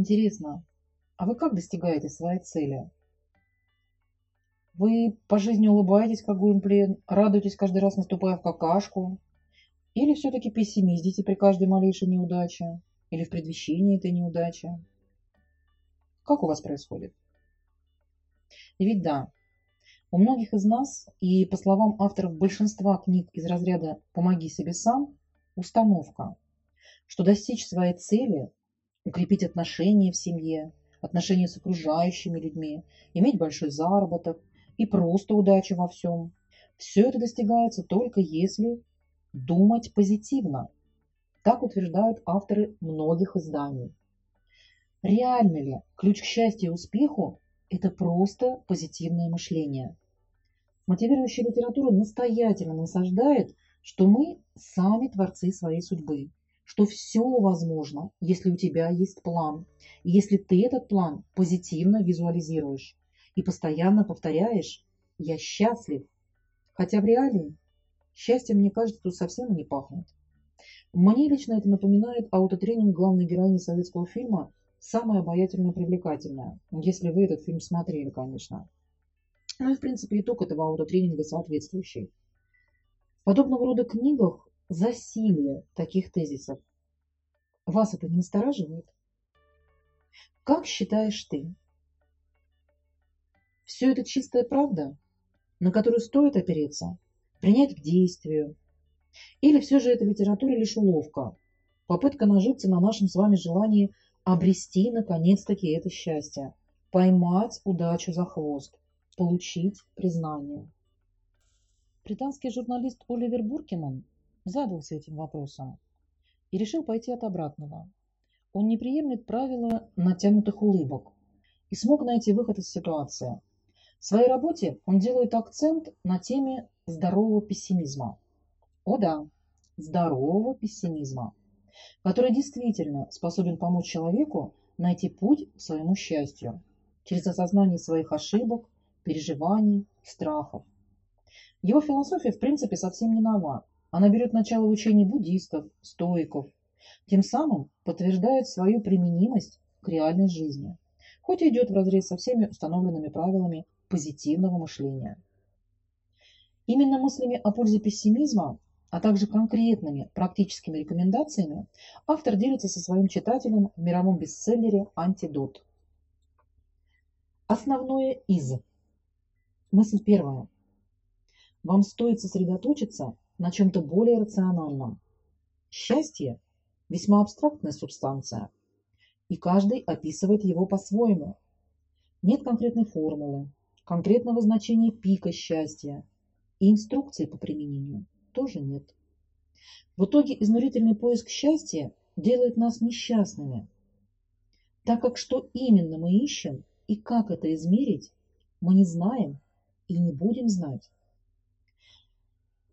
Интересно, а вы как достигаете своей цели? Вы по жизни улыбаетесь, как гуимплен, радуетесь каждый раз, наступая в какашку? Или все-таки пессимистите при каждой малейшей неудаче? Или в предвещении этой неудачи? Как у вас происходит? И ведь да, у многих из нас, и по словам авторов большинства книг из разряда «Помоги себе сам», установка, что достичь своей цели, укрепить отношения в семье, отношения с окружающими людьми, иметь большой заработок и просто удачу во всем, все это достигается только если думать позитивно. Так утверждают авторы многих изданий. Реально ли ключ к счастью и успеху – это просто позитивное мышление? Мотивирующая литература настоятельно насаждает, что мы сами творцы своей судьбы, что все возможно, если у тебя есть план, если ты этот план позитивно визуализируешь и постоянно повторяешь «я счастлив», хотя в реалии счастьем, мне кажется, тут совсем не пахнет. Мне лично это напоминает аутотренинг главной героини советского фильма «Самая обаятельная привлекательная», если вы этот фильм смотрели, конечно. Ну и, в принципе, итог этого аутотренинга соответствующий. В подобного рода книгах засилие таких тезисов. Вас это не настораживает? Как считаешь ты? Все это чистая правда, на которую стоит опереться, принять к действию, или все же эта литература лишь уловка, попытка нажиться на нашем с вами желании обрести наконец-таки это счастье, поймать удачу за хвост, получить признание. Британский журналист Оливер Буркинан задался этим вопросом и решил пойти от обратного. Он не приемлет правила натянутых улыбок и смог найти выход из ситуации. В своей работе он делает акцент на теме здорового пессимизма. О да, здорового пессимизма, который действительно способен помочь человеку найти путь к своему счастью через осознание своих ошибок, переживаний, страхов. Его философия, в принципе, совсем не нова. Она берет начало в учении буддистов, стоиков, тем самым подтверждает свою применимость к реальной жизни, хоть и идет вразрез со всеми установленными правилами позитивного мышления. Именно мыслями о пользе пессимизма а также конкретными практическими рекомендациями, автор делится со своим читателем в мировом бестселлере «Антидот». Основное из. Мысль первая. Вам стоит сосредоточиться на чем-то более рациональном. Счастье – весьма абстрактная субстанция, и каждый описывает его по-своему. Нет конкретной формулы, конкретного значения пика счастья и инструкции по применению – тоже нет. В итоге изнурительный поиск счастья делает нас несчастными, так как что именно мы ищем и как это измерить, мы не знаем и не будем знать.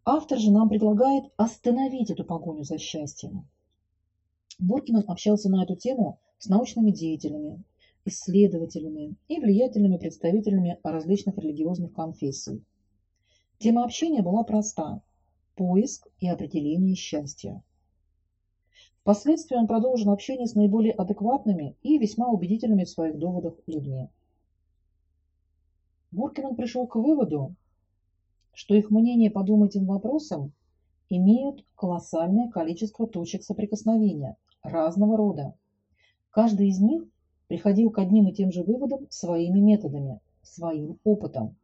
Автор же нам предлагает остановить эту погоню за счастьем. Буркинов общался на эту тему с научными деятелями, исследователями и влиятельными представителями различных религиозных конфессий. Тема общения была проста поиск и определение счастья. Впоследствии он продолжил общение с наиболее адекватными и весьма убедительными в своих доводах людьми. Буркин пришел к выводу, что их мнение по этим вопросам имеют колоссальное количество точек соприкосновения разного рода. Каждый из них приходил к одним и тем же выводам своими методами, своим опытом.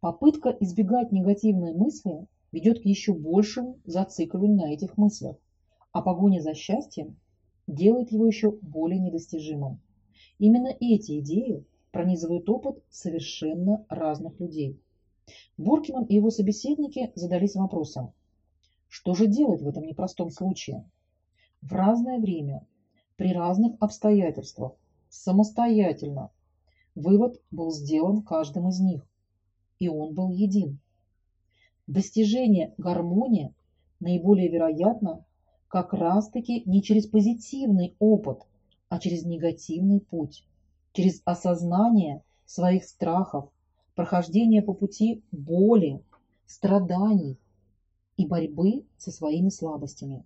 Попытка избегать негативной мысли ведет к еще большему зацикливанию на этих мыслях, а погоня за счастьем делает его еще более недостижимым. Именно эти идеи пронизывают опыт совершенно разных людей. Буркиман и его собеседники задались вопросом, что же делать в этом непростом случае? В разное время, при разных обстоятельствах, самостоятельно. Вывод был сделан каждым из них, и он был един. Достижение гармонии наиболее вероятно как раз-таки не через позитивный опыт, а через негативный путь, через осознание своих страхов, прохождение по пути боли, страданий и борьбы со своими слабостями,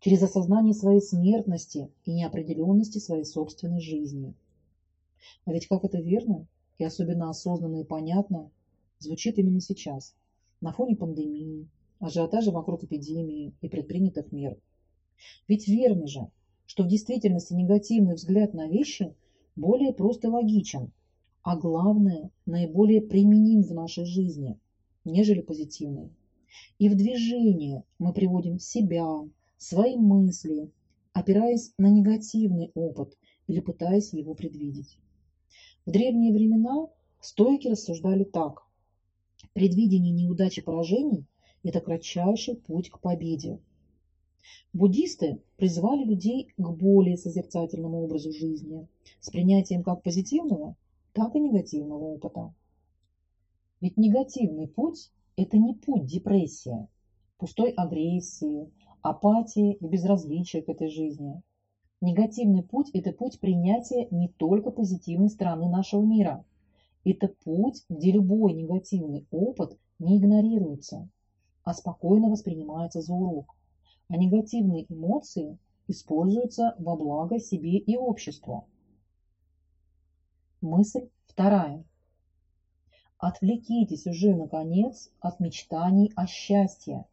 через осознание своей смертности и неопределенности своей собственной жизни. А ведь как это верно и особенно осознанно и понятно звучит именно сейчас, на фоне пандемии, ажиотажа вокруг эпидемии и предпринятых мер. Ведь верно же, что в действительности негативный взгляд на вещи более просто логичен, а главное, наиболее применим в нашей жизни, нежели позитивный. И в движение мы приводим себя, свои мысли, опираясь на негативный опыт или пытаясь его предвидеть. В древние времена стойки рассуждали так. Предвидение неудач и поражений – это кратчайший путь к победе. Буддисты призвали людей к более созерцательному образу жизни, с принятием как позитивного, так и негативного опыта. Ведь негативный путь – это не путь депрессия, пустой агрессии, апатии и безразличия к этой жизни. Негативный путь – это путь принятия не только позитивной стороны нашего мира. Это путь, где любой негативный опыт не игнорируется, а спокойно воспринимается за урок. А негативные эмоции используются во благо себе и обществу. Мысль вторая. Отвлекитесь уже, наконец, от мечтаний о счастье.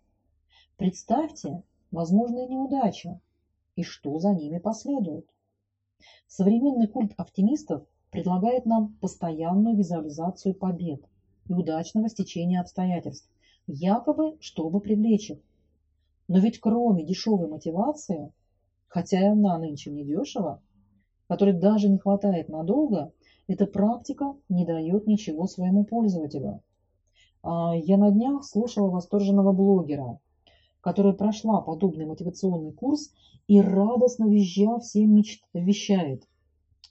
Представьте, возможные неудачи и что за ними последует. Современный культ оптимистов предлагает нам постоянную визуализацию побед и удачного стечения обстоятельств, якобы чтобы привлечь их. Но ведь кроме дешевой мотивации, хотя и она нынче не дешево, которой даже не хватает надолго, эта практика не дает ничего своему пользователю. А, я на днях слушала восторженного блогера, которая прошла подобный мотивационный курс и радостно визжа всем мечт... вещает.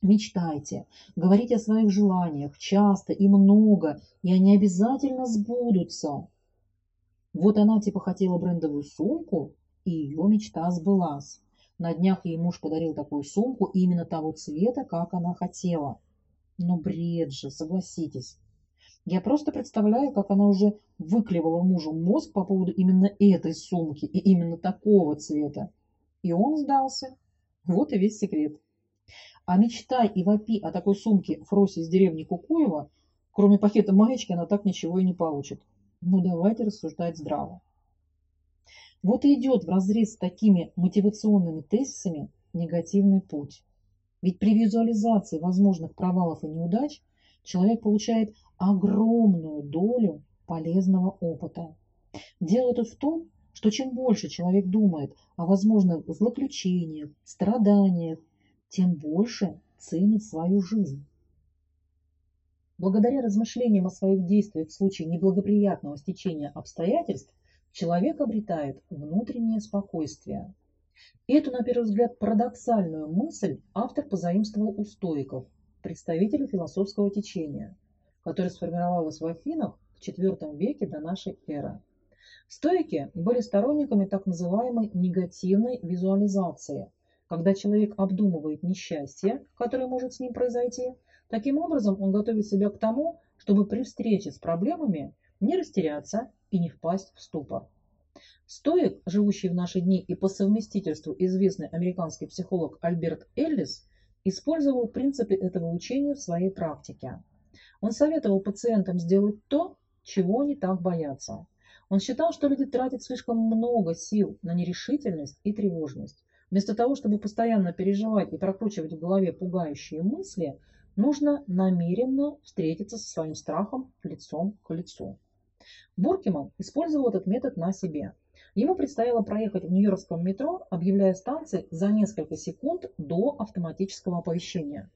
Мечтайте, говорите о своих желаниях часто и много, и они обязательно сбудутся. Вот она типа хотела брендовую сумку, и ее мечта сбылась. На днях ей муж подарил такую сумку именно того цвета, как она хотела. Но бред же, согласитесь. Я просто представляю, как она уже выклевала мужу мозг по поводу именно этой сумки и именно такого цвета. И он сдался. Вот и весь секрет. А мечтай и вопи о такой сумке Фросе из деревни Кукуева, кроме пакета маечки, она так ничего и не получит. Ну давайте рассуждать здраво. Вот и идет в разрез с такими мотивационными тезисами негативный путь. Ведь при визуализации возможных провалов и неудач человек получает огромную долю полезного опыта. Дело тут в том, что чем больше человек думает о возможных злоключениях, страданиях, тем больше ценит свою жизнь. Благодаря размышлениям о своих действиях в случае неблагоприятного стечения обстоятельств, человек обретает внутреннее спокойствие. Эту, на первый взгляд, парадоксальную мысль автор позаимствовал у стоиков, представителей философского течения – которая сформировалась в Афинах в IV веке до нашей эры. Стоики были сторонниками так называемой негативной визуализации, когда человек обдумывает несчастье, которое может с ним произойти. Таким образом, он готовит себя к тому, чтобы при встрече с проблемами не растеряться и не впасть в ступор. Стоик, живущий в наши дни и по совместительству известный американский психолог Альберт Эллис, использовал принципы этого учения в своей практике. Он советовал пациентам сделать то, чего они так боятся. Он считал, что люди тратят слишком много сил на нерешительность и тревожность. Вместо того, чтобы постоянно переживать и прокручивать в голове пугающие мысли, нужно намеренно встретиться со своим страхом лицом к лицу. Буркиман использовал этот метод на себе. Ему предстояло проехать в Нью-Йоркском метро, объявляя станции за несколько секунд до автоматического оповещения.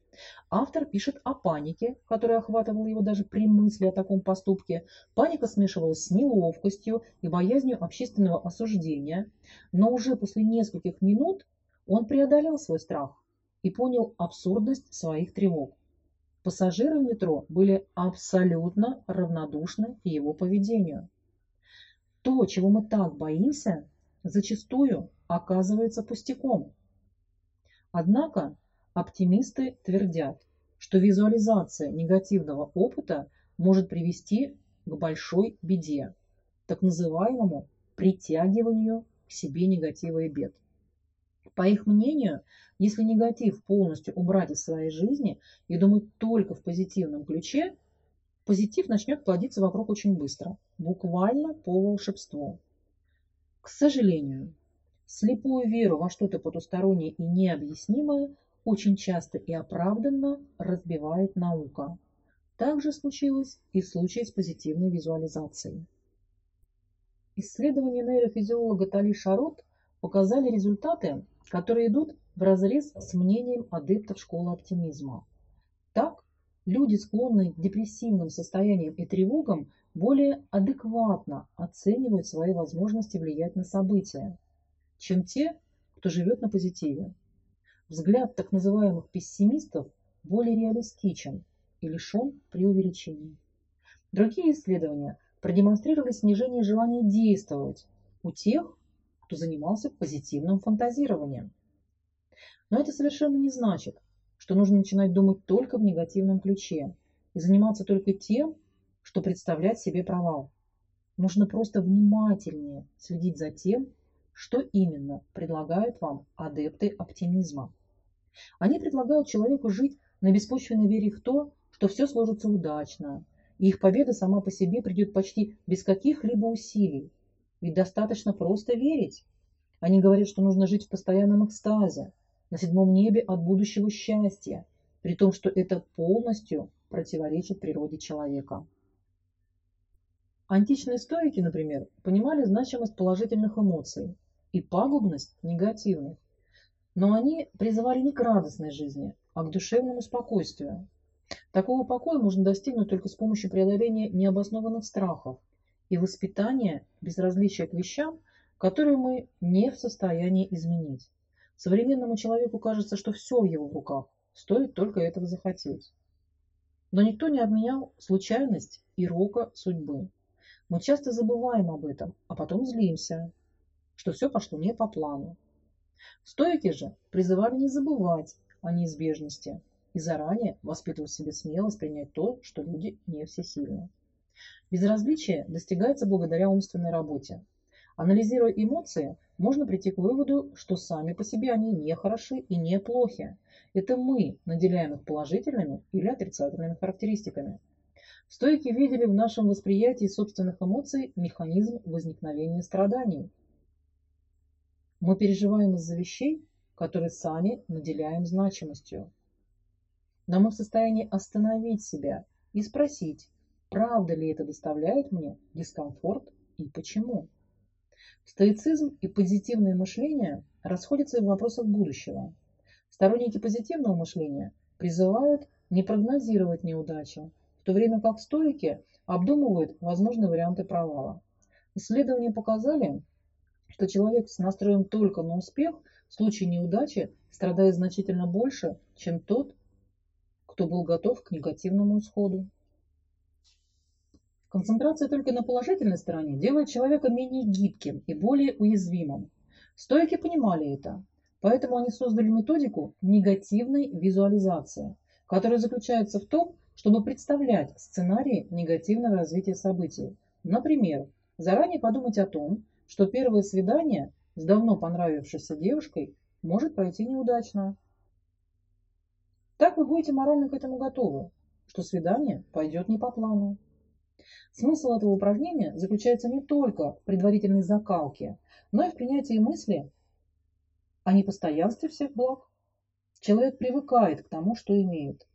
Автор пишет о панике, которая охватывала его даже при мысли о таком поступке. Паника смешивалась с неловкостью и боязнью общественного осуждения, но уже после нескольких минут он преодолел свой страх и понял абсурдность своих тревог. Пассажиры метро были абсолютно равнодушны к его поведению. То, чего мы так боимся, зачастую оказывается пустяком. Однако оптимисты твердят, что визуализация негативного опыта может привести к большой беде, так называемому притягиванию к себе негатива и бед. По их мнению, если негатив полностью убрать из своей жизни и думать только в позитивном ключе, позитив начнет плодиться вокруг очень быстро, буквально по волшебству. К сожалению, слепую веру во что-то потустороннее и необъяснимое очень часто и оправданно разбивает наука. Так же случилось и в случае с позитивной визуализацией. Исследования нейрофизиолога Тали Шарот показали результаты, которые идут вразрез с мнением адептов школы оптимизма. Люди, склонные к депрессивным состояниям и тревогам, более адекватно оценивают свои возможности влиять на события, чем те, кто живет на позитиве. Взгляд так называемых пессимистов более реалистичен и лишен преувеличений. Другие исследования продемонстрировали снижение желания действовать у тех, кто занимался позитивным фантазированием. Но это совершенно не значит, что нужно начинать думать только в негативном ключе и заниматься только тем, что представляет себе провал. Нужно просто внимательнее следить за тем, что именно предлагают вам адепты оптимизма. Они предлагают человеку жить на беспочвенной вере в то, что все сложится удачно, и их победа сама по себе придет почти без каких-либо усилий. Ведь достаточно просто верить. Они говорят, что нужно жить в постоянном экстазе, на седьмом небе от будущего счастья, при том, что это полностью противоречит природе человека. Античные стоики, например, понимали значимость положительных эмоций и пагубность негативных, но они призывали не к радостной жизни, а к душевному спокойствию. Такого покоя можно достигнуть только с помощью преодоления необоснованных страхов и воспитания безразличия к вещам, которые мы не в состоянии изменить. Современному человеку кажется, что все в его руках, стоит только этого захотеть. Но никто не отменял случайность и рока судьбы. Мы часто забываем об этом, а потом злимся, что все пошло не по плану. Стоики же призывали не забывать о неизбежности и заранее воспитывать в себе смелость принять то, что люди не всесильны. Безразличие достигается благодаря умственной работе. Анализируя эмоции, можно прийти к выводу, что сами по себе они не хороши и не плохи. Это мы наделяем их положительными или отрицательными характеристиками. Стойки видели в нашем восприятии собственных эмоций механизм возникновения страданий. Мы переживаем из-за вещей, которые сами наделяем значимостью. Но мы в состоянии остановить себя и спросить, правда ли это доставляет мне дискомфорт и почему. Стоицизм и позитивное мышление расходятся в вопросах будущего. Сторонники позитивного мышления призывают не прогнозировать неудачи, в то время как стойки обдумывают возможные варианты провала. Исследования показали, что человек с настроем только на успех в случае неудачи страдает значительно больше, чем тот, кто был готов к негативному исходу. Концентрация только на положительной стороне делает человека менее гибким и более уязвимым. Стойки понимали это, поэтому они создали методику негативной визуализации, которая заключается в том, чтобы представлять сценарии негативного развития событий. Например, заранее подумать о том, что первое свидание с давно понравившейся девушкой может пройти неудачно. Так вы будете морально к этому готовы, что свидание пойдет не по плану. Смысл этого упражнения заключается не только в предварительной закалке, но и в принятии мысли о непостоянстве всех благ. Человек привыкает к тому, что имеет.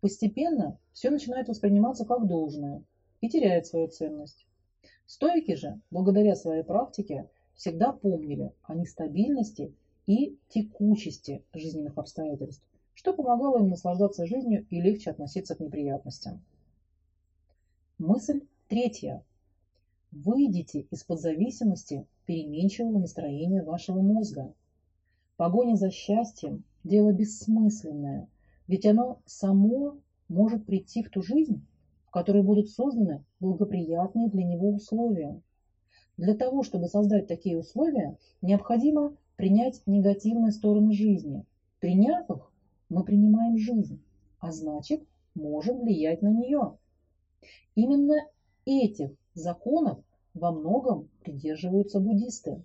Постепенно все начинает восприниматься как должное и теряет свою ценность. Стойки же, благодаря своей практике, всегда помнили о нестабильности и текучести жизненных обстоятельств, что помогало им наслаждаться жизнью и легче относиться к неприятностям. Мысль третья. Выйдите из-под зависимости переменчивого настроения вашего мозга. Погоня за счастьем – дело бессмысленное, ведь оно само может прийти в ту жизнь, в которой будут созданы благоприятные для него условия. Для того, чтобы создать такие условия, необходимо принять негативные стороны жизни. Приняв их, мы принимаем жизнь, а значит, можем влиять на нее. Именно этих законов во многом придерживаются буддисты.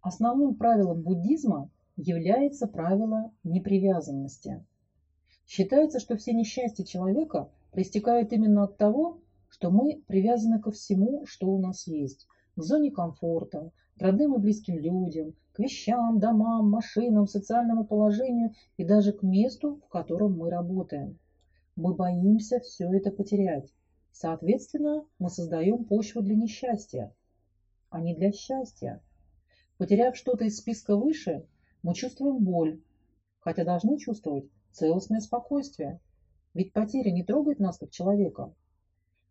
Основным правилом буддизма является правило непривязанности. Считается, что все несчастья человека проистекают именно от того, что мы привязаны ко всему, что у нас есть, к зоне комфорта, к родным и близким людям, к вещам, домам, машинам, социальному положению и даже к месту, в котором мы работаем. Мы боимся все это потерять. Соответственно, мы создаем почву для несчастья, а не для счастья. Потеряв что-то из списка выше, мы чувствуем боль, хотя должны чувствовать целостное спокойствие. Ведь потеря не трогает нас как человека.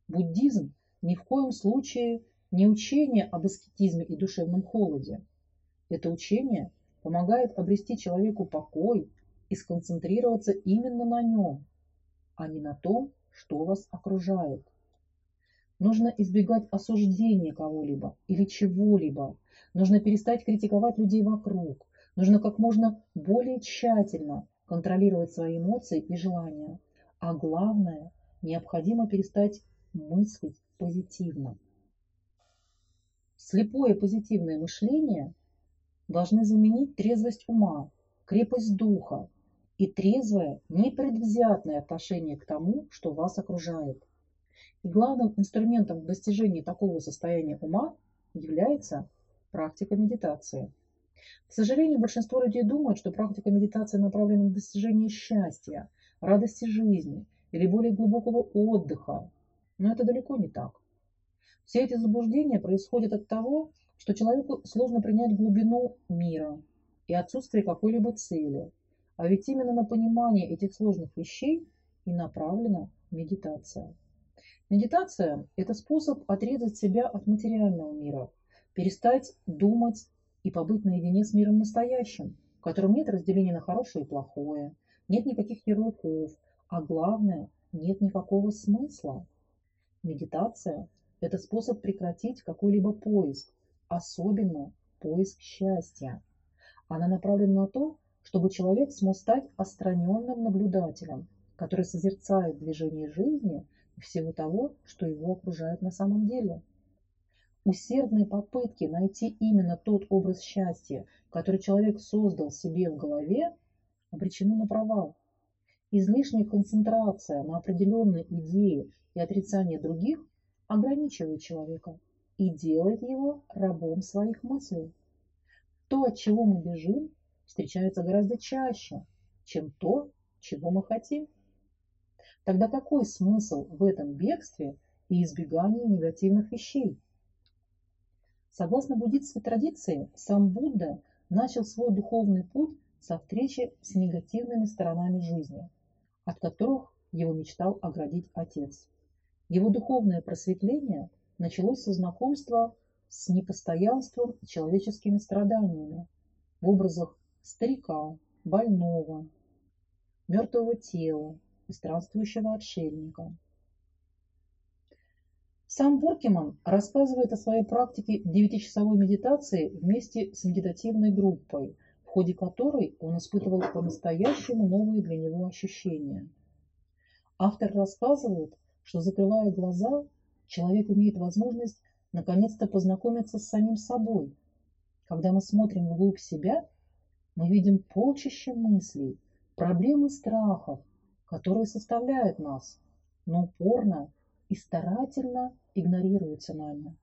Буддизм ни в коем случае не учение об аскетизме и душевном холоде. Это учение помогает обрести человеку покой и сконцентрироваться именно на нем, а не на том, что вас окружает. Нужно избегать осуждения кого-либо или чего-либо. Нужно перестать критиковать людей вокруг. Нужно как можно более тщательно контролировать свои эмоции и желания. А главное, необходимо перестать мыслить позитивно. Слепое позитивное мышление должны заменить трезвость ума, крепость духа и трезвое, непредвзятное отношение к тому, что вас окружает. И главным инструментом в достижении такого состояния ума является практика медитации. К сожалению, большинство людей думают, что практика медитации направлена на достижение счастья, радости жизни или более глубокого отдыха. Но это далеко не так. Все эти заблуждения происходят от того, что человеку сложно принять глубину мира и отсутствие какой-либо цели. А ведь именно на понимание этих сложных вещей и направлена медитация. Медитация – это способ отрезать себя от материального мира, перестать думать и побыть наедине с миром настоящим, в котором нет разделения на хорошее и плохое, нет никаких ярлыков, а главное, нет никакого смысла. Медитация – это способ прекратить какой-либо поиск, особенно поиск счастья. Она направлена на то, чтобы человек смог стать остраненным наблюдателем, который созерцает движение жизни всего того, что его окружает на самом деле. Усердные попытки найти именно тот образ счастья, который человек создал себе в голове, обречены на провал. Излишняя концентрация на определенной идее и отрицание других ограничивает человека и делает его рабом своих мыслей. То, от чего мы бежим, встречается гораздо чаще, чем то, чего мы хотим. Тогда какой смысл в этом бегстве и избегании негативных вещей? Согласно буддистской традиции, сам Будда начал свой духовный путь со встречи с негативными сторонами жизни, от которых его мечтал оградить отец. Его духовное просветление началось со знакомства с непостоянством и человеческими страданиями в образах старика, больного, мертвого тела странствующего отшельника. Сам Буркиман рассказывает о своей практике девятичасовой медитации вместе с медитативной группой, в ходе которой он испытывал по-настоящему новые для него ощущения. Автор рассказывает, что закрывая глаза, человек имеет возможность наконец-то познакомиться с самим собой. Когда мы смотрим вглубь себя, мы видим полчища мыслей, проблем и страхов, которые составляют нас, но упорно и старательно игнорируются нами.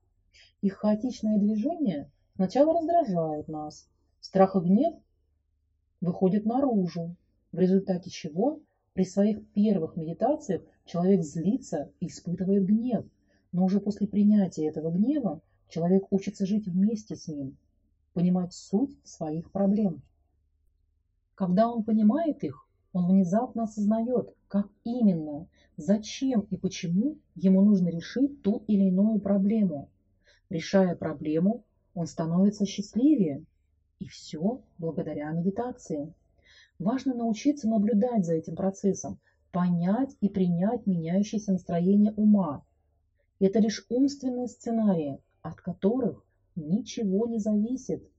Их хаотичное движение сначала раздражает нас, страх и гнев выходят наружу, в результате чего при своих первых медитациях человек злится и испытывает гнев, но уже после принятия этого гнева человек учится жить вместе с ним, понимать суть своих проблем. Когда он понимает их, он внезапно осознает, как именно, зачем и почему ему нужно решить ту или иную проблему. Решая проблему, он становится счастливее. И все благодаря медитации. Важно научиться наблюдать за этим процессом, понять и принять меняющееся настроение ума. Это лишь умственные сценарии, от которых ничего не зависит.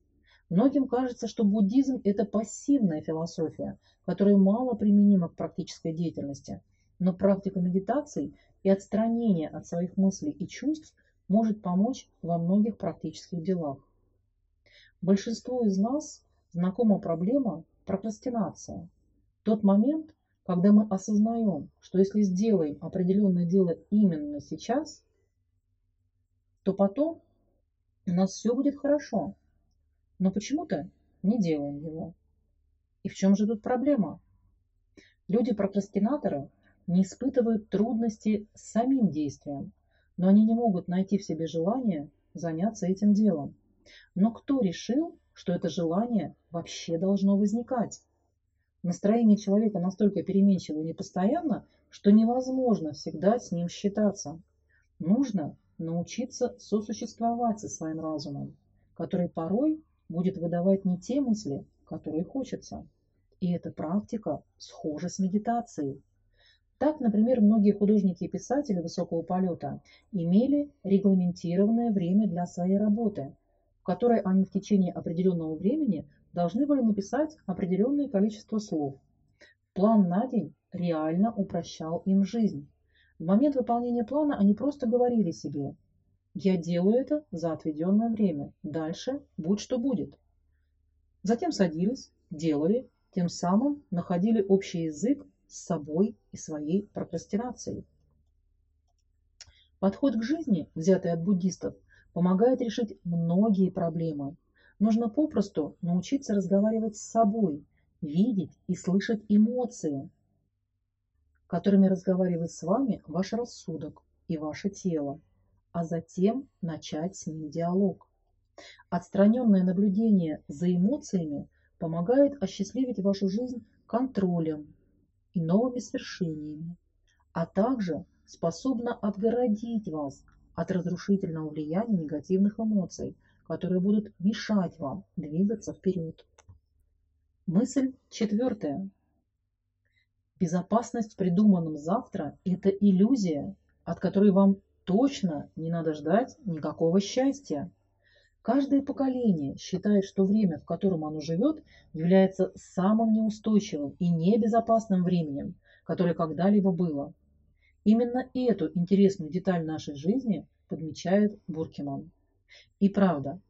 Многим кажется, что буддизм – это пассивная философия, которая мало применима к практической деятельности. Но практика медитации и отстранение от своих мыслей и чувств может помочь во многих практических делах. Большинство из нас знакома проблема прокрастинация. Тот момент, когда мы осознаем, что если сделаем определенное дело именно сейчас, то потом у нас все будет хорошо. Но почему-то не делаем его. И в чем же тут проблема? Люди-прокрастинаторы не испытывают трудности с самим действием, но они не могут найти в себе желание заняться этим делом. Но кто решил, что это желание вообще должно возникать? Настроение человека настолько переменчиво и непостоянно, что невозможно всегда с ним считаться. Нужно научиться сосуществовать со своим разумом, который порой будет выдавать не те мысли, которые хочется. И эта практика схожа с медитацией. Так, например, многие художники и писатели высокого полета имели регламентированное время для своей работы, в которой они в течение определенного времени должны были написать определенное количество слов. План на день реально упрощал им жизнь. В момент выполнения плана они просто говорили себе «Я делаю это за отведенное время, дальше будь что будет». Затем садились, делали, тем самым находили общий язык с собой и своей прокрастинацией. Подход к жизни, взятый от буддистов, помогает решить многие проблемы. Нужно попросту научиться разговаривать с собой, видеть и слышать эмоции, которыми разговаривает с вами ваш рассудок и ваше тело, а затем начать с ним диалог. Отстраненное наблюдение за эмоциями помогает осчастливить вашу жизнь контролем и новыми свершениями, а также способна отгородить вас от разрушительного влияния негативных эмоций, которые будут мешать вам двигаться вперед. Мысль четвертая. Безопасность в придуманном завтра – это иллюзия, от которой вам точно не надо ждать никакого счастья. Каждое поколение считает, что время, в котором оно живет, является самым неустойчивым и небезопасным временем, которое когда-либо было. Именно эту интересную деталь нашей жизни подмечает Буркиман. И правда,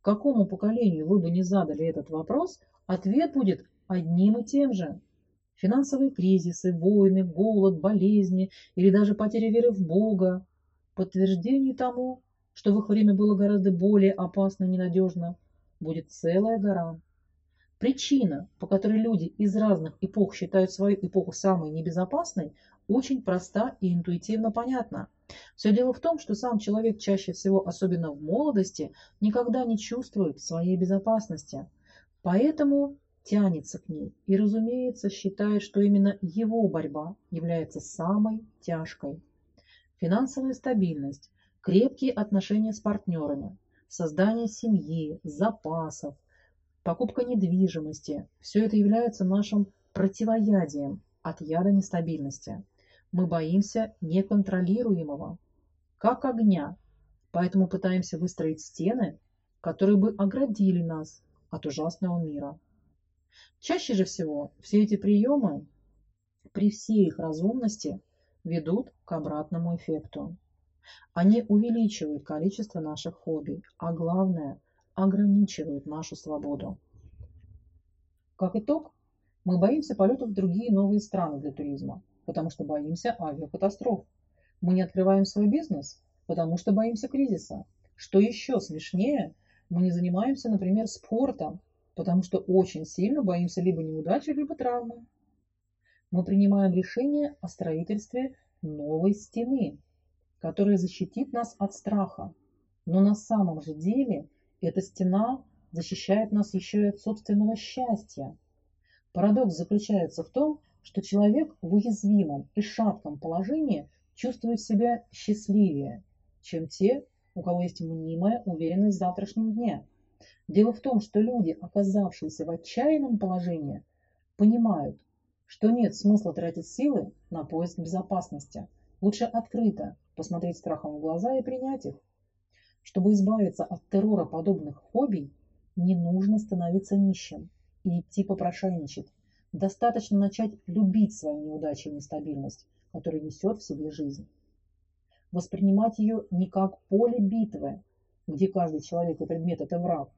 какому поколению вы бы не задали этот вопрос, ответ будет одним и тем же. Финансовые кризисы, войны, голод, болезни или даже потеря веры в Бога – подтверждение тому, что в их время было гораздо более опасно и ненадежно, будет целая гора. Причина, по которой люди из разных эпох считают свою эпоху самой небезопасной, очень проста и интуитивно понятна. Все дело в том, что сам человек чаще всего, особенно в молодости, никогда не чувствует своей безопасности. Поэтому тянется к ней и, разумеется, считает, что именно его борьба является самой тяжкой. Финансовая стабильность, крепкие отношения с партнерами, создание семьи, запасов, покупка недвижимости – все это является нашим противоядием от яда нестабильности. Мы боимся неконтролируемого, как огня, поэтому пытаемся выстроить стены, которые бы оградили нас от ужасного мира. Чаще же всего все эти приемы при всей их разумности ведут к обратному эффекту. Они увеличивают количество наших хобби, а главное – ограничивают нашу свободу. Как итог, мы боимся полетов в другие новые страны для туризма, потому что боимся авиакатастроф. Мы не открываем свой бизнес, потому что боимся кризиса. Что еще смешнее, мы не занимаемся, например, спортом, потому что очень сильно боимся либо неудачи, либо травмы. Мы принимаем решение о строительстве новой стены, которая защитит нас от страха. Но на самом же деле эта стена защищает нас еще и от собственного счастья. Парадокс заключается в том, что человек в уязвимом и шатком положении чувствует себя счастливее, чем те, у кого есть мнимая уверенность в завтрашнем дне. Дело в том, что люди, оказавшиеся в отчаянном положении, понимают, что нет смысла тратить силы на поиск безопасности. Лучше открыто, посмотреть страхом в глаза и принять их. Чтобы избавиться от террора подобных фобий, не нужно становиться нищим и идти попрошайничать. Достаточно начать любить свои неудачи и нестабильность, которую несет в себе жизнь. Воспринимать ее не как поле битвы, где каждый человек и предмет – это враг,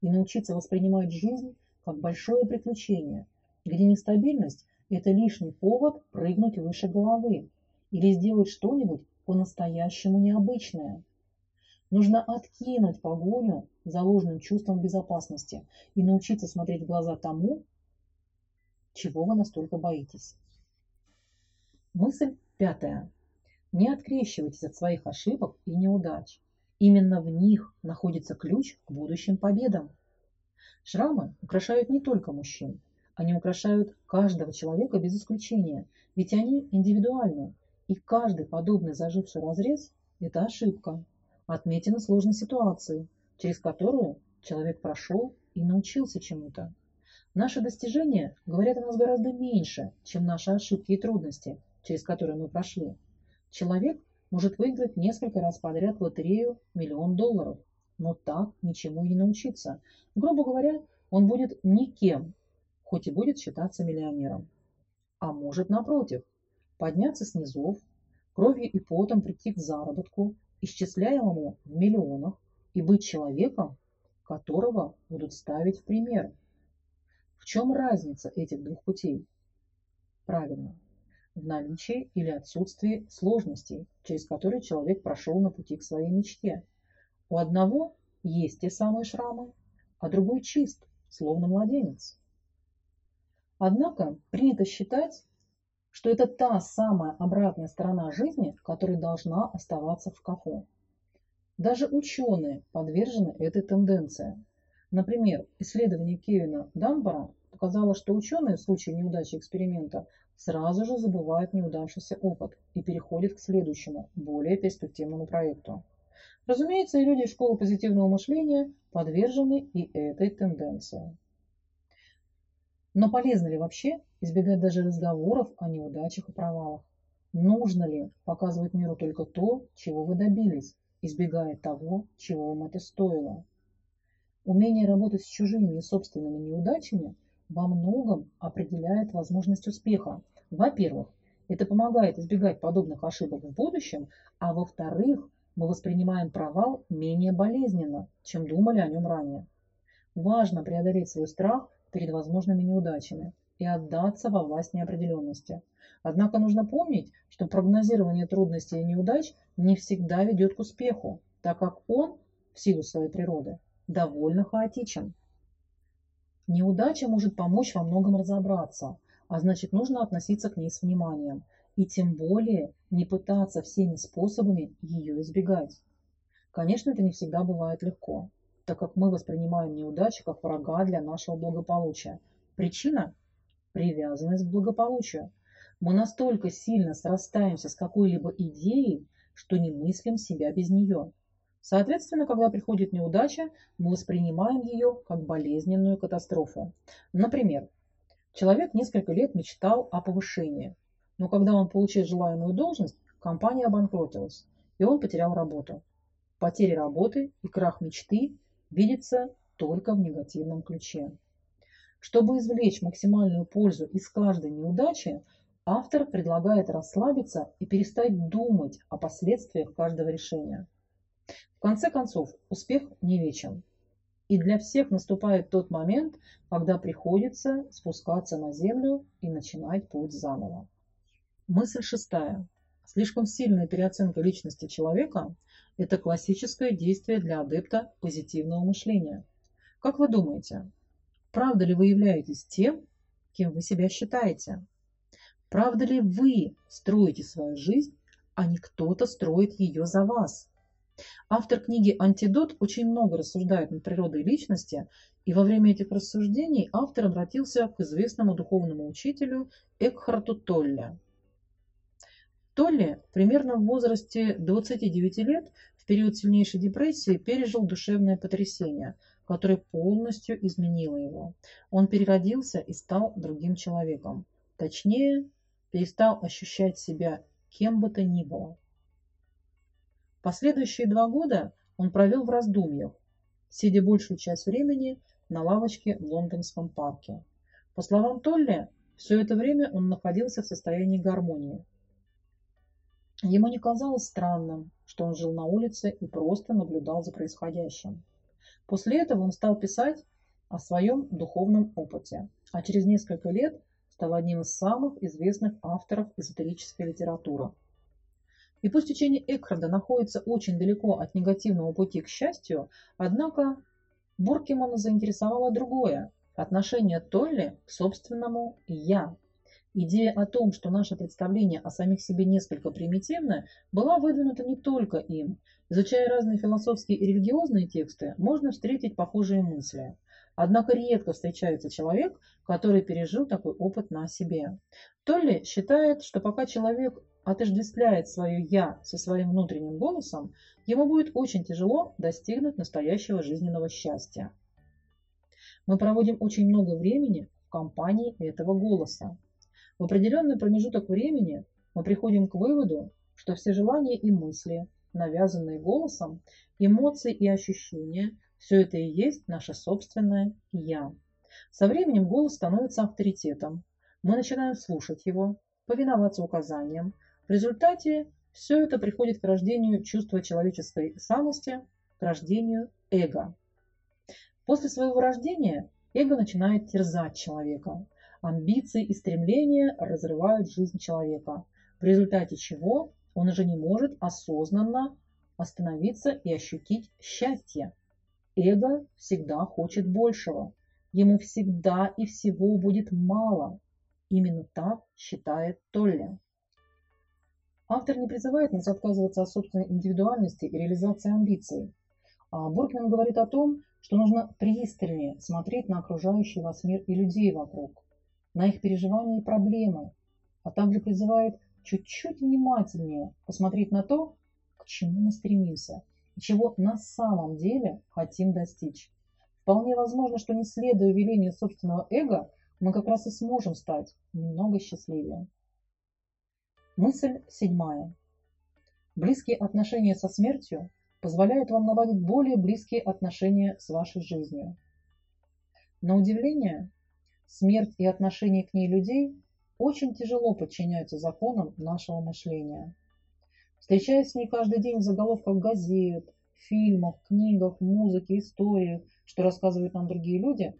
и научиться воспринимать жизнь как большое приключение, где нестабильность – это лишний повод прыгнуть выше головы или сделать что-нибудь по-настоящему необычное. Нужно откинуть погоню за ложным чувством безопасности и научиться смотреть в глаза тому, чего вы настолько боитесь. Мысль пятая. Не открещивайтесь от своих ошибок и неудач. Именно в них находится ключ к будущим победам. Шрамы украшают не только мужчин. Они украшают каждого человека без исключения, ведь они индивидуальны, и каждый подобный заживший разрез – это ошибка, отметина сложной ситуации, через которую человек прошел и научился чему-то. Наши достижения говорят о нас гораздо меньше, чем наши ошибки и трудности, через которые мы прошли. Человек может выиграть несколько раз подряд в лотерею миллион долларов, но так ничему и не научиться. Грубо говоря, он будет никем, хоть и будет считаться миллионером. А может, напротив, подняться с низов, кровью и потом прийти к заработку, исчисляемому в миллионах, и быть человеком, которого будут ставить в пример. В чем разница этих двух путей? Правильно, в наличии или отсутствии сложностей, через которые человек прошел на пути к своей мечте. У одного есть те самые шрамы, а другой чист, словно младенец. Однако принято считать, что это та самая обратная сторона жизни, которая должна оставаться в шкафу. Даже ученые подвержены этой тенденции. Например, исследование Кевина Данбора показало, что ученые в случае неудачи эксперимента сразу же забывают неудавшийся опыт и переходят к следующему, более перспективному проекту. Разумеется, и люди школы позитивного мышления подвержены и этой тенденции. Но полезно ли вообще избегать даже разговоров о неудачах и провалах? Нужно ли показывать миру только то, чего вы добились, избегая того, чего вам это стоило? Умение работать с чужими и собственными неудачами во многом определяет возможность успеха. Во-первых, это помогает избегать подобных ошибок в будущем, а во-вторых, мы воспринимаем провал менее болезненно, чем думали о нем ранее. Важно преодолеть свой страх перед возможными неудачами и отдаться во власть неопределенности. Однако нужно помнить, что прогнозирование трудностей и неудач не всегда ведет к успеху, так как он, в силу своей природы, довольно хаотичен. Неудача может помочь во многом разобраться, а значит нужно относиться к ней с вниманием и тем более не пытаться всеми способами ее избегать. Конечно, это не всегда бывает легко, так как мы воспринимаем неудачи как врага для нашего благополучия. Причина – привязанность к благополучию. Мы настолько сильно срастаемся с какой-либо идеей, что не мыслим себя без нее. Соответственно, когда приходит неудача, мы воспринимаем ее как болезненную катастрофу. Например, человек несколько лет мечтал о повышении, но когда он получил желаемую должность, компания обанкротилась, и он потерял работу. Потеря работы и крах мечты видится только в негативном ключе. Чтобы извлечь максимальную пользу из каждой неудачи, автор предлагает расслабиться и перестать думать о последствиях каждого решения. В конце концов, успех не вечен. И для всех наступает тот момент, когда приходится спускаться на землю и начинать путь заново. Мысль шестая. Слишком сильная переоценка личности человека – это классическое действие для адепта позитивного мышления. Как вы думаете, правда ли вы являетесь тем, кем вы себя считаете? Правда ли вы строите свою жизнь, а не кто-то строит ее за вас? Автор книги «Антидот» очень много рассуждает над природой личности, и во время этих рассуждений автор обратился к известному духовному учителю Экхарту Толле. Толли примерно в возрасте 29 лет в период сильнейшей депрессии пережил душевное потрясение, которое полностью изменило его. Он переродился и стал другим человеком. Точнее, перестал ощущать себя кем бы то ни было. Последующие два года он провел в раздумьях, сидя большую часть времени на лавочке в лондонском парке. По словам Толли, все это время он находился в состоянии гармонии. Ему не казалось странным, что он жил на улице и просто наблюдал за происходящим. После этого он стал писать о своем духовном опыте, а через несколько лет стал одним из самых известных авторов эзотерической литературы. И пусть учение Экхарда находится очень далеко от негативного пути к счастью, однако Буркемана заинтересовало другое – отношение Толли к собственному «я». Идея о том, что наше представление о самих себе несколько примитивно, была выдвинута не только им. Изучая разные философские и религиозные тексты, можно встретить похожие мысли. Однако редко встречается человек, который пережил такой опыт на себе. Толли считает, что пока человек отождествляет свое «я» со своим внутренним голосом, ему будет очень тяжело достигнуть настоящего жизненного счастья. Мы проводим очень много времени в компании этого голоса. В определенный промежуток времени мы приходим к выводу, что все желания и мысли, навязанные голосом, эмоции и ощущения – все это и есть наше собственное «я». Со временем голос становится авторитетом. Мы начинаем слушать его, повиноваться указаниям, в результате все это приходит к рождению чувства человеческой самости, к рождению эго. После своего рождения эго начинает терзать человека. Амбиции и стремления разрывают жизнь человека, в результате чего он уже не может осознанно остановиться и ощутить счастье. Эго всегда хочет большего. Ему всегда и всего будет мало. Именно так считает Толли. Автор не призывает нас отказываться от собственной индивидуальности и реализации амбиций. А Буркман говорит о том, что нужно пристальнее смотреть на окружающий вас мир и людей вокруг, на их переживания и проблемы, а также призывает чуть-чуть внимательнее посмотреть на то, к чему мы стремимся и чего на самом деле хотим достичь. Вполне возможно, что не следуя велению собственного эго, мы как раз и сможем стать немного счастливее. Мысль седьмая. Близкие отношения со смертью позволяют вам наладить более близкие отношения с вашей жизнью. На удивление, смерть и отношения к ней людей очень тяжело подчиняются законам нашего мышления. Встречаясь с ней каждый день в заголовках газет, фильмах, книгах, музыке, историях, что рассказывают нам другие люди,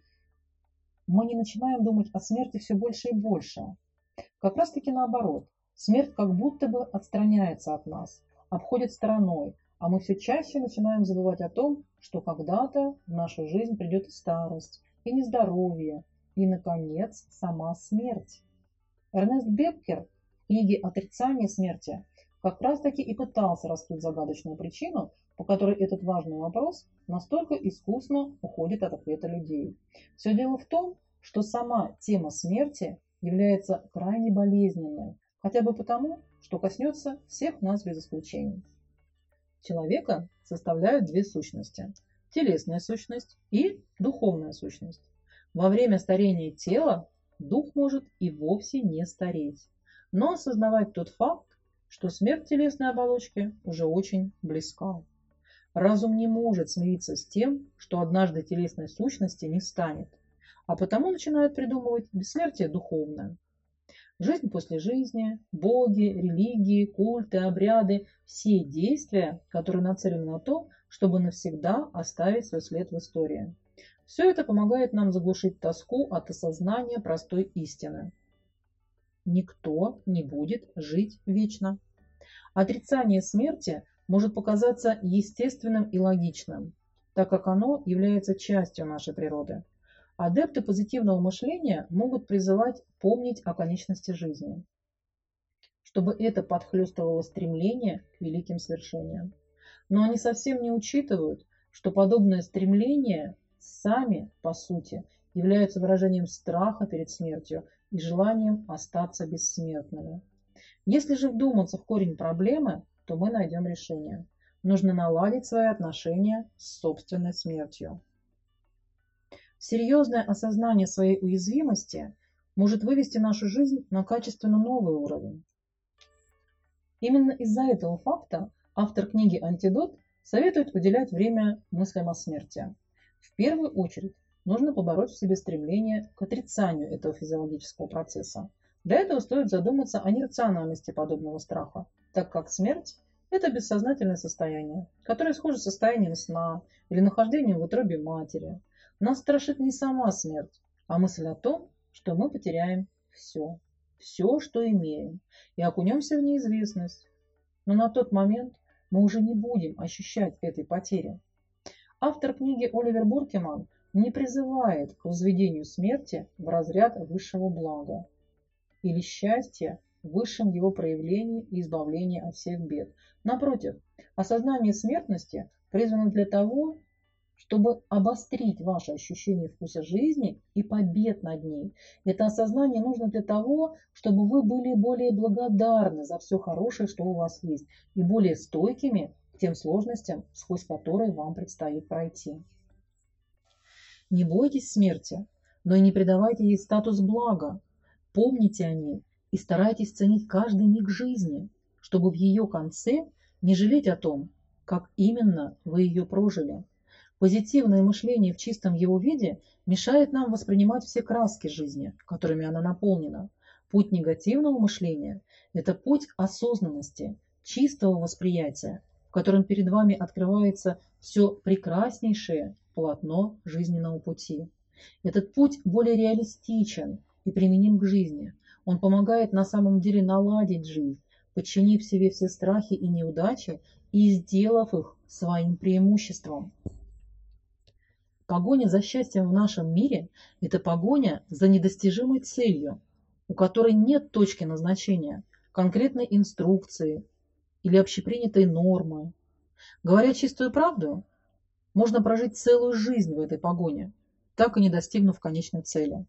мы не начинаем думать о смерти все больше и больше. Как раз таки наоборот – Смерть как будто бы отстраняется от нас, обходит стороной, а мы все чаще начинаем забывать о том, что когда-то в нашу жизнь придет старость, и нездоровье, и, наконец, сама смерть. Эрнест Беккер в книге «Отрицание смерти» как раз-таки и пытался раскрыть загадочную причину, по которой этот важный вопрос настолько искусно уходит от ответа людей. Все дело в том, что сама тема смерти является крайне болезненной, хотя бы потому, что коснется всех нас без исключения. Человека составляют две сущности – телесная сущность и духовная сущность. Во время старения тела дух может и вовсе не стареть, но осознавать тот факт, что смерть телесной оболочки уже очень близка. Разум не может смириться с тем, что однажды телесной сущности не станет, а потому начинает придумывать бессмертие духовное – Жизнь после жизни, боги, религии, культы, обряды – все действия, которые нацелены на то, чтобы навсегда оставить свой след в истории. Все это помогает нам заглушить тоску от осознания простой истины. Никто не будет жить вечно. Отрицание смерти может показаться естественным и логичным, так как оно является частью нашей природы. Адепты позитивного мышления могут призывать помнить о конечности жизни, чтобы это подхлестывало стремление к великим свершениям. Но они совсем не учитывают, что подобное стремление сами, по сути, являются выражением страха перед смертью и желанием остаться бессмертными. Если же вдуматься в корень проблемы, то мы найдем решение. Нужно наладить свои отношения с собственной смертью. Серьезное осознание своей уязвимости может вывести нашу жизнь на качественно новый уровень. Именно из-за этого факта автор книги «Антидот» советует уделять время мыслям о смерти. В первую очередь нужно побороть в себе стремление к отрицанию этого физиологического процесса. Для этого стоит задуматься о нерациональности подобного страха, так как смерть – это бессознательное состояние, которое схоже с состоянием сна или нахождением в утробе матери – Нас страшит не сама смерть, а мысль о том, что мы потеряем все, все, что имеем, и окунемся в неизвестность. Но на тот момент мы уже не будем ощущать этой потери. Автор книги Оливер Буркеман не призывает к возведению смерти в разряд высшего блага или счастья в высшем его проявлении и избавлении от всех бед. Напротив, осознание смертности призвано для того, чтобы обострить ваше ощущение вкуса жизни и побед над ней. Это осознание нужно для того, чтобы вы были более благодарны за все хорошее, что у вас есть, и более стойкими тем сложностям, сквозь которые вам предстоит пройти. Не бойтесь смерти, но и не придавайте ей статус блага. Помните о ней и старайтесь ценить каждый миг жизни, чтобы в ее конце не жалеть о том, как именно вы ее прожили. Позитивное мышление в чистом его виде мешает нам воспринимать все краски жизни, которыми она наполнена. Путь негативного мышления – это путь осознанности, чистого восприятия, в котором перед вами открывается все прекраснейшее полотно жизненного пути. Этот путь более реалистичен и применим к жизни. Он помогает на самом деле наладить жизнь, подчинив себе все страхи и неудачи и сделав их своим преимуществом. Погоня за счастьем в нашем мире – это погоня за недостижимой целью, у которой нет точки назначения, конкретной инструкции или общепринятой нормы. Говоря чистую правду, можно прожить целую жизнь в этой погоне, так и не достигнув конечной цели.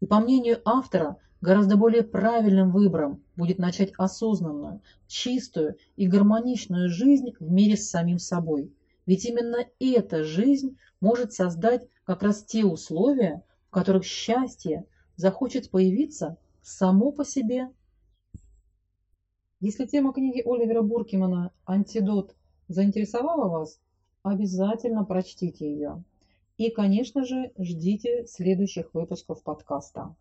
И по мнению автора, гораздо более правильным выбором будет начать осознанную, чистую и гармоничную жизнь в мире с самим собой. Ведь именно эта жизнь может создать как раз те условия, в которых счастье захочет появиться само по себе. Если тема книги Оливера Буркимана «Антидот» заинтересовала вас, обязательно прочтите ее. И, конечно же, ждите следующих выпусков подкаста.